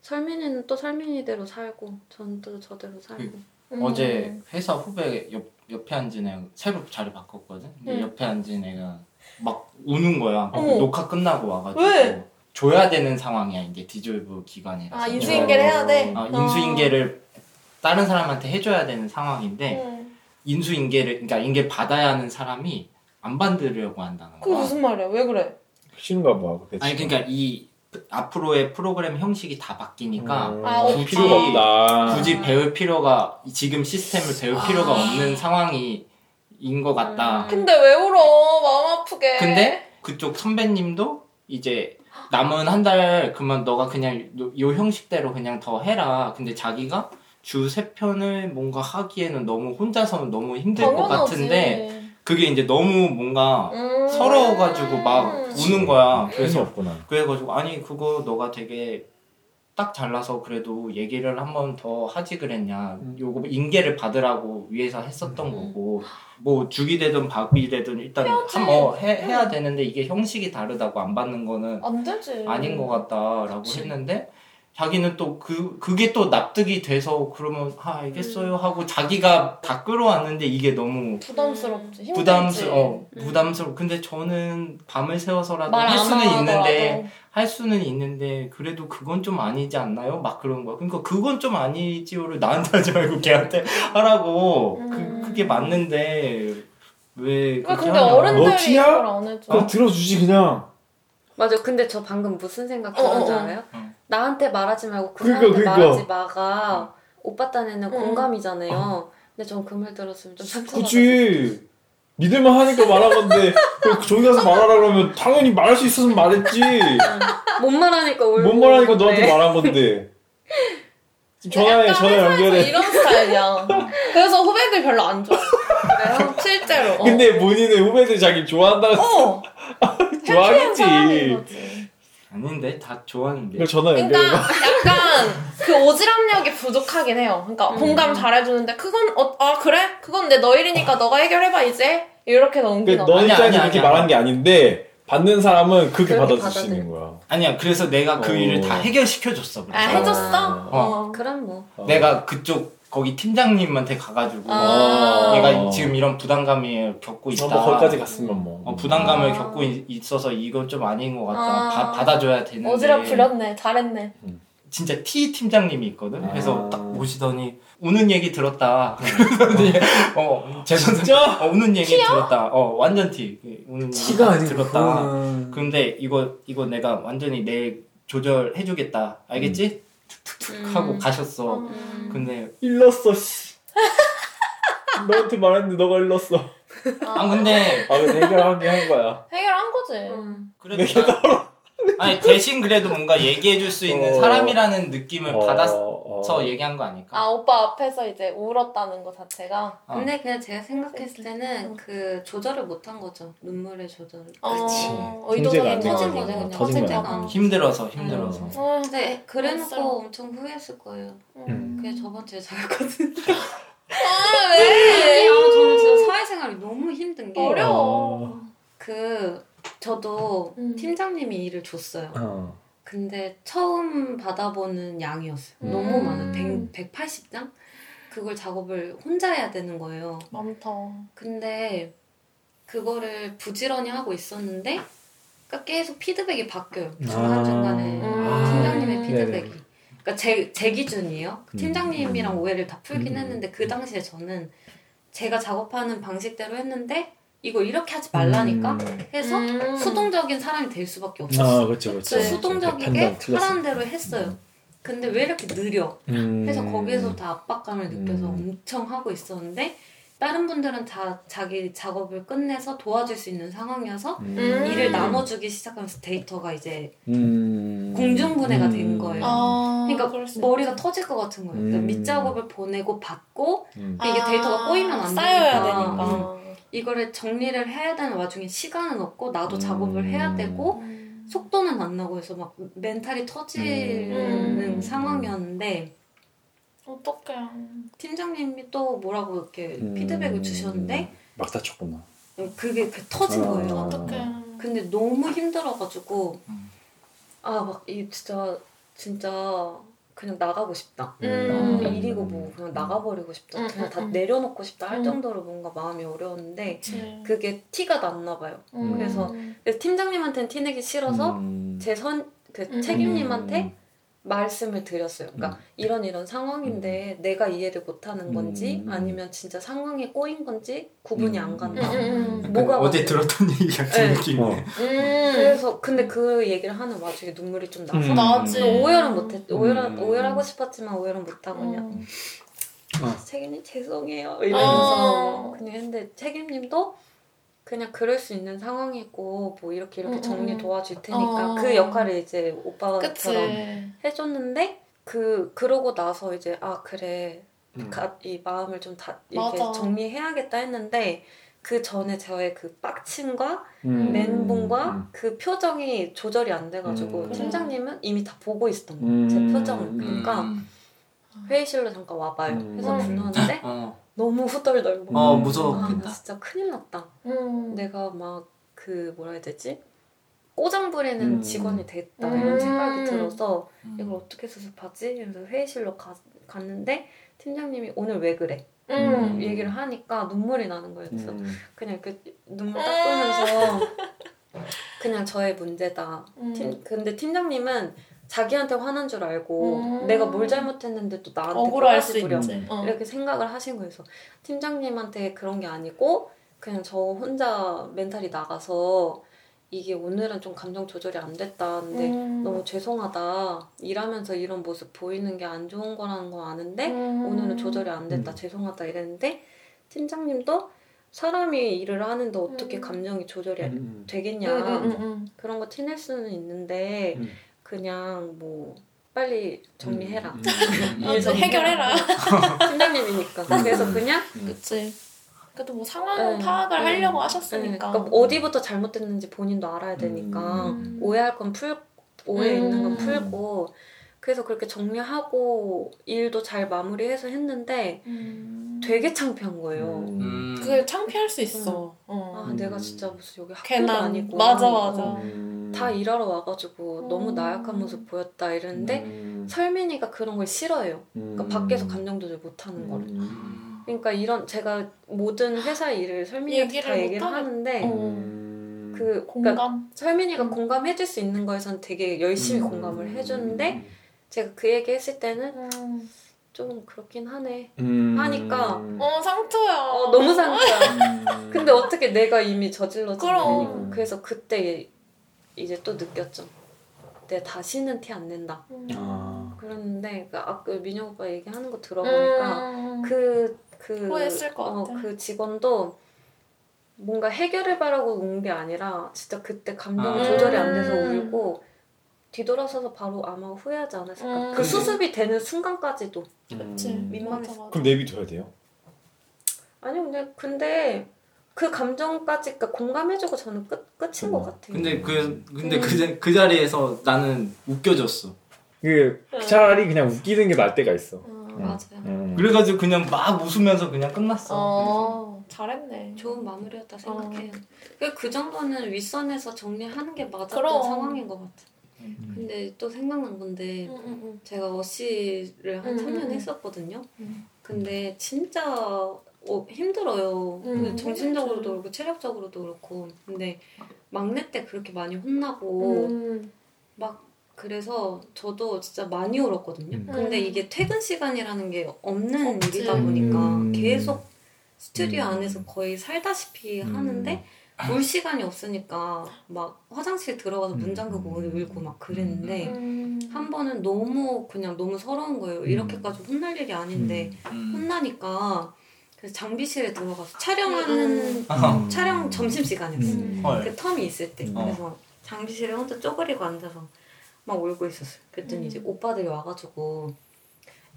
설민이는 또 설민이대로 살고 전 또 저대로 살고. 음. 어제 회사 후배 옆, 옆에 앉은 애가 새로 자리 바꿨거든. 근데 응. 옆에 앉은 애가 막 우는 거야. 어머. 녹화 끝나고 와가지고 왜? 줘야 되는 상황이야 이제 디졸브 기간이라서. 아 인수인계를 해야 돼. 아, 인수인계를 다른 사람한테 해줘야 되는 상황인데 응. 인수인계를 그러니까 인계 받아야 하는 사람이 안 받으려고 한다는 거야. 무슨 말이야? 왜 그래? 싫은가 봐. 아니. 그러니까 이 앞으로의 프로그램 형식이 다 바뀌니까 음, 아, 굳이 굳이- 필요가 배울 필요가 지금 시스템을 배울 필요가 아. 없는 상황이 인 것 같다. 음. 근데 왜 울어? 마음 아프게. 근데 그쪽 선배님도 이제 남은 한 달 그러면 너가 그냥 요, 요 형식대로 그냥 더 해라. 근데 자기가 주 세 편을 뭔가 하기에는 너무 혼자서는 너무 힘들 것 당연하지. 같은데 그게 이제 너무 뭔가 음. 서러워가지고 막 우는 거야. 그래서 없구나. 그래가지고 아니 그거 너가 되게 딱 잘라서 그래도 얘기를 한 번 더 하지 그랬냐 음. 요거 인계를 받으라고 위해서 했었던 음. 거고 뭐 죽이 되든 밥이 되든 일단 해야지. 한, 어, 해, 해야 되는데 이게 형식이 다르다고 안 받는 거는 안 되지. 아닌 것 같다라고 그치. 했는데 자기는 또 그 그게 또 납득이 돼서 그러면 아 알겠어요 음. 하고 자기가 다 끌어왔는데 이게 너무 부담스럽지. 힘들지. 부담스러 어, 음. 부담스러워 근데 저는 밤을 새워서라도 할 수는 있는데 하더라도. 할 수는 있는데 그래도 그건 좀 아니지 않나요? 막 그런 거야. 그러니까 그건 좀 아니지요를 나한테 하지 말고 걔한테 하라고. 음. 그 그게 맞는데 왜왜 그렇게 근데. 어른들이? 이걸 안 해줘. 들어주지 그냥. 맞아. 근데 저 방금 무슨 생각 어, 들었는지 어, 어. 알아요? 응. 나한테 말하지 말고 그 그러니까, 사람한테 그러니까. 말하지 마가 오빠 딴에는 응. 공감이잖아요. 근데 전 그 말 들었으면 좀 상처받았어요. 그치. 니들만 하니까 말한 건데 그 저기 가서 말하라 그러면 당연히 말할 수 있었으면 말했지. 못 말하니까 울고 못 말하니까 건데. 너한테 말한 건데. 전화해 전화 연결해. 이런 스타일이야. 그래서 후배들 별로 안 좋아. 그래요? 실제로. 어. 근데 본인은 후배들 자기 좋아한다고 어. 좋아하겠지. 아닌데 다 좋아하는데. 그럼 전화 그러니까 연결해봐. 약간 그 오지랖력이 부족하긴 해요. 그러니까 음. 공감 잘해주는데 그건 어, 아 그래? 그건 내 너 일이니까 너가 해결해봐 이제 이렇게 넘기나. 그너 아니야, 입장에서 그렇게 아니야. 말한 게 아닌데 받는 사람은 그렇게 그렇게 받아줄 수. 있는 거야. 아니야. 그래서 내가 그 어. 일을 다 해결시켜 줬어. 아 해줬어? 어. 어. 그럼 뭐. 어. 내가 그쪽 거기 팀장님한테 가가지고 아. 내가 지금 이런 부담감을 겪고 있다. 어, 뭐 거기까지 갔으면 뭐. 어, 부담감을 아. 겪고 있, 있어서 이건 좀 아닌 것 같다. 아. 바- 받아줘야 되는데. 오지랖 부렸네. 잘했네. 진짜 T 팀장님이 있거든. 그래서 아. 딱 보시더니 우는 얘기 들었다. 그러더니 어 재선 진짜? 어, 우는 얘기 들었다. 어 완전 T 우는 얘기 다 들었다. 근데 이거 이거 내가 완전히 내일 조절해주겠다. 알겠지? 툭툭툭 음. 하고 가셨어. 음. 근데 일렀어 씨. 너한테 말했는데 너가 일렀어. 아 근데 아 근데 해결하게 한 거야. 해결한 거지. 음. 그래도 나- 아니 대신 그래도 뭔가 얘기해줄 수 있는 어. 사람이라는 느낌을 받아서 어. 얘기한 거 아닐까? 아 오빠 앞에서 이제 울었다는 거 자체가. 어. 근데 그냥 제가 생각했을 때는 그 조절을 못한 거죠. 눈물의 조절을. 그치. 어, 통제가 의도적인 터진 거죠. 그냥. 터진 터질 거 때가 아니야. 안 힘들어서 힘들어서. 음. 어, 네, 그래놓고. 엄청 후회했을 거예요. 음. 그게 저번 주에 저였거든요. 아 왜? 아, 저는 진짜 사회생활이 너무 힘든 게. 어려워. 그, 저도 음. 팀장님이 일을 줬어요. 어. 근데 처음 받아보는 양이었어요. 음. 너무 많아요. 100, 180장? 그걸 작업을 혼자 해야 되는 거예요. 많다. 근데 그거를 부지런히 하고 있었는데 그러니까 계속 피드백이 바뀌어요. 중간중간에 음. 팀장님의 아. 피드백이. 네네. 그러니까 제, 제 기준이에요. 음. 팀장님이랑 음. 오해를 다 풀긴 음. 했는데 그 당시에 저는 제가 작업하는 방식대로 했는데 이거 이렇게 하지 말라니까 음. 해서 음. 수동적인 사람이 될 수밖에 없었어요. 아 그렇죠 그렇죠. 그래서 수동적이게 판단 틀렸어. 하라는 대로 했어요. 근데 왜 이렇게 느려? 음. 그래서 거기에서 다 압박감을 느껴서 음. 엄청 하고 있었는데 다른 분들은 다 자기 작업을 끝내서 도와줄 수 있는 상황이어서 음. 음. 일을 나눠주기 시작하면서 데이터가 이제 음. 공중분해가 음. 된 거예요. 아, 그러니까 머리가. 터질 것 같은 거예요. 그러니까 음. 밑작업을 보내고 받고 음. 이게 데이터가 꼬이면 안 쌓여야 되니까. 되니까. 이거를 정리를 해야 되는 와중에 시간은 없고 나도 음. 작업을 해야 되고 음. 속도는 안 나고 해서 막 멘탈이 터지는 음. 상황이었는데 어떡해. 팀장님이 또 뭐라고 이렇게 음. 피드백을 주셨는데 막 다쳤구나. 그게 그 터진 아. 거예요. 어떡해. 근데 너무 힘들어가지고 음. 아막 이 진짜 진짜 그냥 나가고 싶다. 음. 음, 일이고 뭐 그냥 나가버리고 싶다. 음, 그냥 음, 다 음. 내려놓고 싶다 할 음. 정도로 뭔가 마음이 어려웠는데. 그게 티가 났나 봐요. 음. 그래서 그래서 팀장님한테는 티내기 싫어서 음. 제선그 음. 책임님한테 말씀을 드렸어요. 그러니까 음. 이런 이런 상황인데 내가 이해를 못하는 건지 음. 아니면 진짜 상황에 꼬인 건지 구분이 음. 안 음, 간다. 음, 음. 뭐가 어제? 들었던 얘기 같은 네. 느낌이네. 어. 음. 그래서 근데 그 얘기를 하는 와중에 눈물이 좀 나서 음. 나지. 오열은 못했 오열 음. 오열하고 싶었지만 오열은 못하고 그냥 음. 책임님 죄송해요 이러면서 어. 그냥 했는데 책임님도 그냥 그럴 수 있는 상황이고 뭐 이렇게 이렇게 음, 정리 음. 도와줄 테니까 어. 그 역할을 이제 그치. 오빠처럼 해줬는데 그 그러고 나서 이제 아 그래 음. 가, 이 마음을 좀 다 이렇게 맞아. 정리해야겠다 했는데 그 전에 저의 그 빡침과 음. 멘붕과 음. 그 표정이 조절이 안 돼가지고 음. 팀장님은 이미 다 보고 있었던 거예요 음. 제 표정을 그러니까 음. 회의실로 잠깐 와봐요 음. 해서 음. 부르는데 어, 너무 후덜덜고 어 음. 아, 무서웠겠다. 나 진짜 큰일 났다. 음. 내가 막 그 뭐라 해야 되지? 꼬장 부리는 음. 직원이 됐다 음. 이런 생각이 들어서 음. 이걸 어떻게 수습하지? 그래서 회의실로 가, 갔는데 팀장님이 오늘 왜 그래? 음. 얘기를 하니까 눈물이 나는 거예요. 그래서 음. 그냥 이렇게 눈물 닦으면서 그냥 저의 문제다. 음. 팀, 근데 팀장님은 자기한테 화난 줄 알고 음. 내가 뭘 잘못했는데 또 나한테 억울할 수 부려. 있지. 어. 이렇게 생각을 하신 거예요. 팀장님한테 그런 게 아니고 그냥 저 혼자 멘탈이 나가서 이게 오늘은 좀 감정 조절이 안 됐다. 근데 음. 너무 죄송하다. 일하면서 이런 모습 보이는 게 안 좋은 거라는 거 아는데 음. 오늘은 조절이 안 됐다. 음. 죄송하다 이랬는데 팀장님도 사람이 일을 하는데 어떻게 음. 감정이 조절이 음. 되겠냐. 음, 음, 음, 그런 거 티낼 수는 있는데 음. 그냥 뭐 빨리 정리해라. 음. 음. 일 정리해라. 해결해라. 팀장님이니까. 그래서 그냥 그치. 그래도 뭐 상황 네. 파악을 네. 하려고 네, 하셨으니까. 그러니까 뭐 어디부터 잘못됐는지 본인도 알아야 되니까 음. 오해할 건 풀, 오해 음. 있는 건 풀고 그래서 그렇게 정리하고 일도 잘 마무리해서 했는데 음. 되게 창피한 거예요. 음. 그게 창피할 수 있어. 어. 아 음. 내가 진짜 무슨 여기 학교도. 아니고 맞아, 맞아. 어, 음. 다 일하러 와가지고 너무 음. 나약한 모습 보였다 이랬는데 음. 설민이가 그런 걸 싫어해요. 음. 그러니까 밖에서 감정 조절 못하는 거를. 음. 그러니까 이런 제가 모든 회사 일을 설민이한테 얘기를 다 얘기를 하는데 어. 음. 그 그러니까 공감. 설민이가 음. 공감해줄 수 있는 거에선 되게 열심히 음. 공감을 해주는데 제가 그 얘기 했을 때는 음. 좀 그렇긴 하네. 음. 하니까 어 상처야. 어, 너무 상처야. 음. 근데 어떻게 내가 이미. 일이고 그래서 그때 이제 또 느꼈죠. 내가 다시는 티 안 낸다. 음. 아. 그랬는데 그 아까 민영 오빠 얘기하는 거 들어보니까 음. 그, 그, 어. 그 직원도 뭔가 해결을 바라고 운게 아니라 진짜 그때 감정 아. 조절이 안 돼서 음. 울고 뒤돌아서서 바로 아마 후회하지 않았을까. 음. 그 수습이 되는 순간까지도. 그치. 음. 맞아. 그럼 내비둬야 돼요? 아니 근데 근데 그 감정까지 그러니까 공감해주고 저는 끝 끝인 음. 것 같아요. 근데 그 근데 음. 그, 자- 그 자리에서 나는 웃겨졌어. 그 차라리 그냥 웃기는 게 나을 때가 있어. 어, 음. 맞아요. 음. 그래가지고 그냥 막 웃으면서 그냥 끝났어. 어 잘했네. 좋은 마무리였다 어. 생각해요. 그- 그 정도는 윗선에서 정리하는 게 맞았던 그럼. 상황인 것 같아. 음. 근데 또 생각난 건데 응, 응, 응. 제가 어시를 한 음, 3년 음, 음. 했었거든요. 음. 근데 진짜 어, 힘들어요. 음, 정신적으로도. 그렇고 체력적으로도 그렇고. 근데 막내 때 그렇게 많이 혼나고 음. 막 그래서 저도 진짜 많이 울었거든요. 음. 근데 음. 이게 퇴근 시간이라는 게 없는 없지. 일이다 보니까 음. 계속 스튜디오 음. 안에서 거의 살다시피 음. 하는데 울 시간이 없으니까 막 화장실 들어가서 문 음. 잠그고 울고 막 그랬는데 음. 한 번은 너무 그냥 너무 서러운 거예요. 음. 이렇게까지 혼날 일이 아닌데 음. 혼나니까 그래서 장비실에 들어가서 촬영하는 음. 어. 촬영 점심 시간이었어. 요 음. 헐. 그 텀이 있을 때 음. 그래서 장비실에 혼자 쪼그리고 앉아서 막 울고 있었어요. 그랬더니 음. 이제 오빠들이 와가지고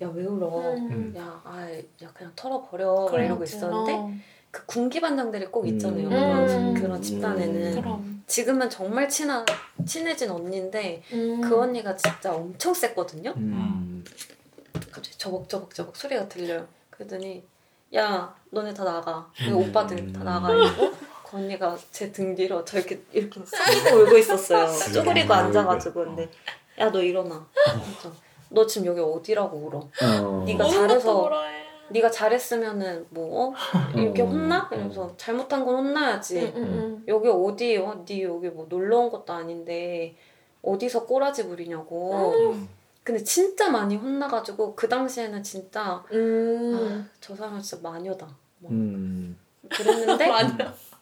야 왜 울어? 음. 야, 아, 야 그냥 털어버려 그래, 이러고. 있었는데 어. 그 군기 반장들이 꼭 있잖아요. 음. 그런, 음. 그런 집단에는 그럼. 지금은 정말 친한 친해진 언니인데 음. 그 언니가 진짜 엄청 셌거든요. 음. 갑자기 저벅저벅저벅 소리가 들려요. 그러더니 야 너네 다 나가. 그 음. 오빠들 다 나가 이러고 그 언니가 제 등 뒤로 저렇게 이렇게 숙이고 울고 있었어요. 쪼그리고 앉아가지고 근데 야 너 일어나. 그래서 너 지금 여기 어디라고 울어? 어. 네가 잘해서. 네가 잘했으면은 뭐 어? 이렇게 어. 혼나? 이러면서 잘못한 건 혼나야지. 응, 응, 응. 여기 어디예요? 네 여기 뭐 놀러 온 것도 아닌데 어디서 꼬라지 부리냐고. 근데 진짜 많이 혼나가지고 그 당시에는 진짜 음. 아, 저 사람 진짜 마녀다. 뭐 음. 그랬는데.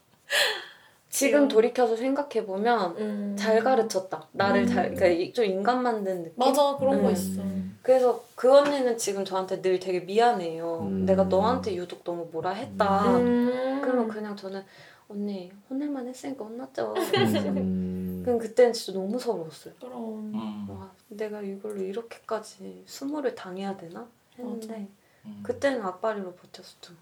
지금 돌이켜서 생각해 보면 음. 잘 가르쳤다. 나를 음. 잘 그러니까 좀 인간 만든 느낌. 맞아 그런 거 음. 있어. 그래서 그 언니는 지금 저한테 늘 되게 미안해요. 음. 내가 너한테 유독 너무 뭐라 했다. 음. 그러면 그냥 저는 언니 혼낼만 했으니까 혼났죠. 음. 그럼 그때는 진짜 너무 서러웠어요. 그럼. 음. 와, 내가 이걸로 이렇게까지 수모를 당해야 되나 했는데 음. 그때는 앞발이로 버텼어.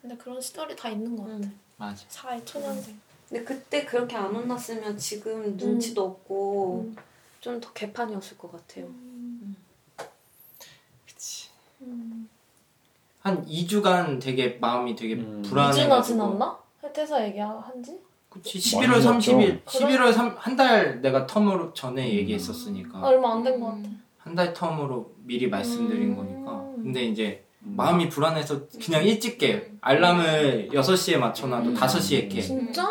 근데 그런 시절이 다 있는 것 같아. 음. 맞아. 사회 초년생. 근데 그때 그렇게 안 혼났으면 지금 눈치도 없고 음. 좀더 개판이었을 것 같아요. 음. 그치. 음. 한 2주간 되게 마음이 되게 음. 불안해. 2주나 지났나? 혜태사 얘기한 지? 그치. 많이 11월 지났죠. 30일, 그래? 11월 3, 한 달 내가 텀으로 전에 음. 얘기했었으니까. 얼마 안 된 것 같아. 한 달 텀으로 미리 말씀드린 음. 거니까. 근데 이제 음. 마음이 불안해서 그냥 일찍 깨. 알람을 6시에 맞춰놔도 음. 5시에 깨. 진짜?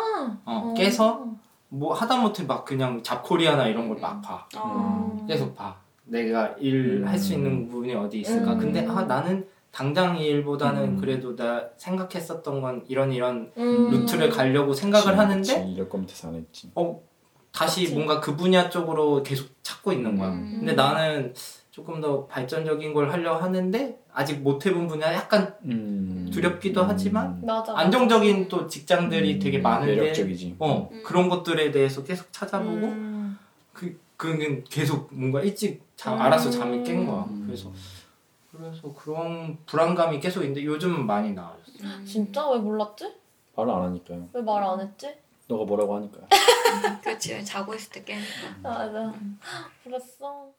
어, 깨서 뭐 하다못해 막 그냥 잡코리아나 이런 걸 막 봐. 음. 계속 봐. 내가 일 할 수 있는 부분이 어디 있을까. 음. 근데 아 나는 당장 이 일보다는 음. 그래도 나 생각했었던 건 이런 이런 음. 루트를 가려고 생각을 하는데 이럴 거면 대사 안 했지. 어 다시 그치. 뭔가 그 분야 쪽으로 계속 찾고 있는 거야. 음. 근데 나는 조금 더 발전적인 걸 하려 하는데 아직 못 해본 분야 약간 음. 두렵기도 하지만 맞아. 안정적인 또 직장들이 음. 되게 많은데 매력적이지. 어 음. 그런 것들에 대해서 계속 찾아보고 음. 그 그는 계속 뭔가 일찍 잠 음. 알아서 잠이 깬 거야. 음. 그래서 그래서 그런 불안감이 계속 있는데 요즘은 많이 나아졌어. 진짜? 왜 몰랐지? 말을 안 하니까요. 왜 말 안 했지? 너가 뭐라고 하니까요. 그렇지 자고 있을 때 깨니까. 맞아. 그랬어.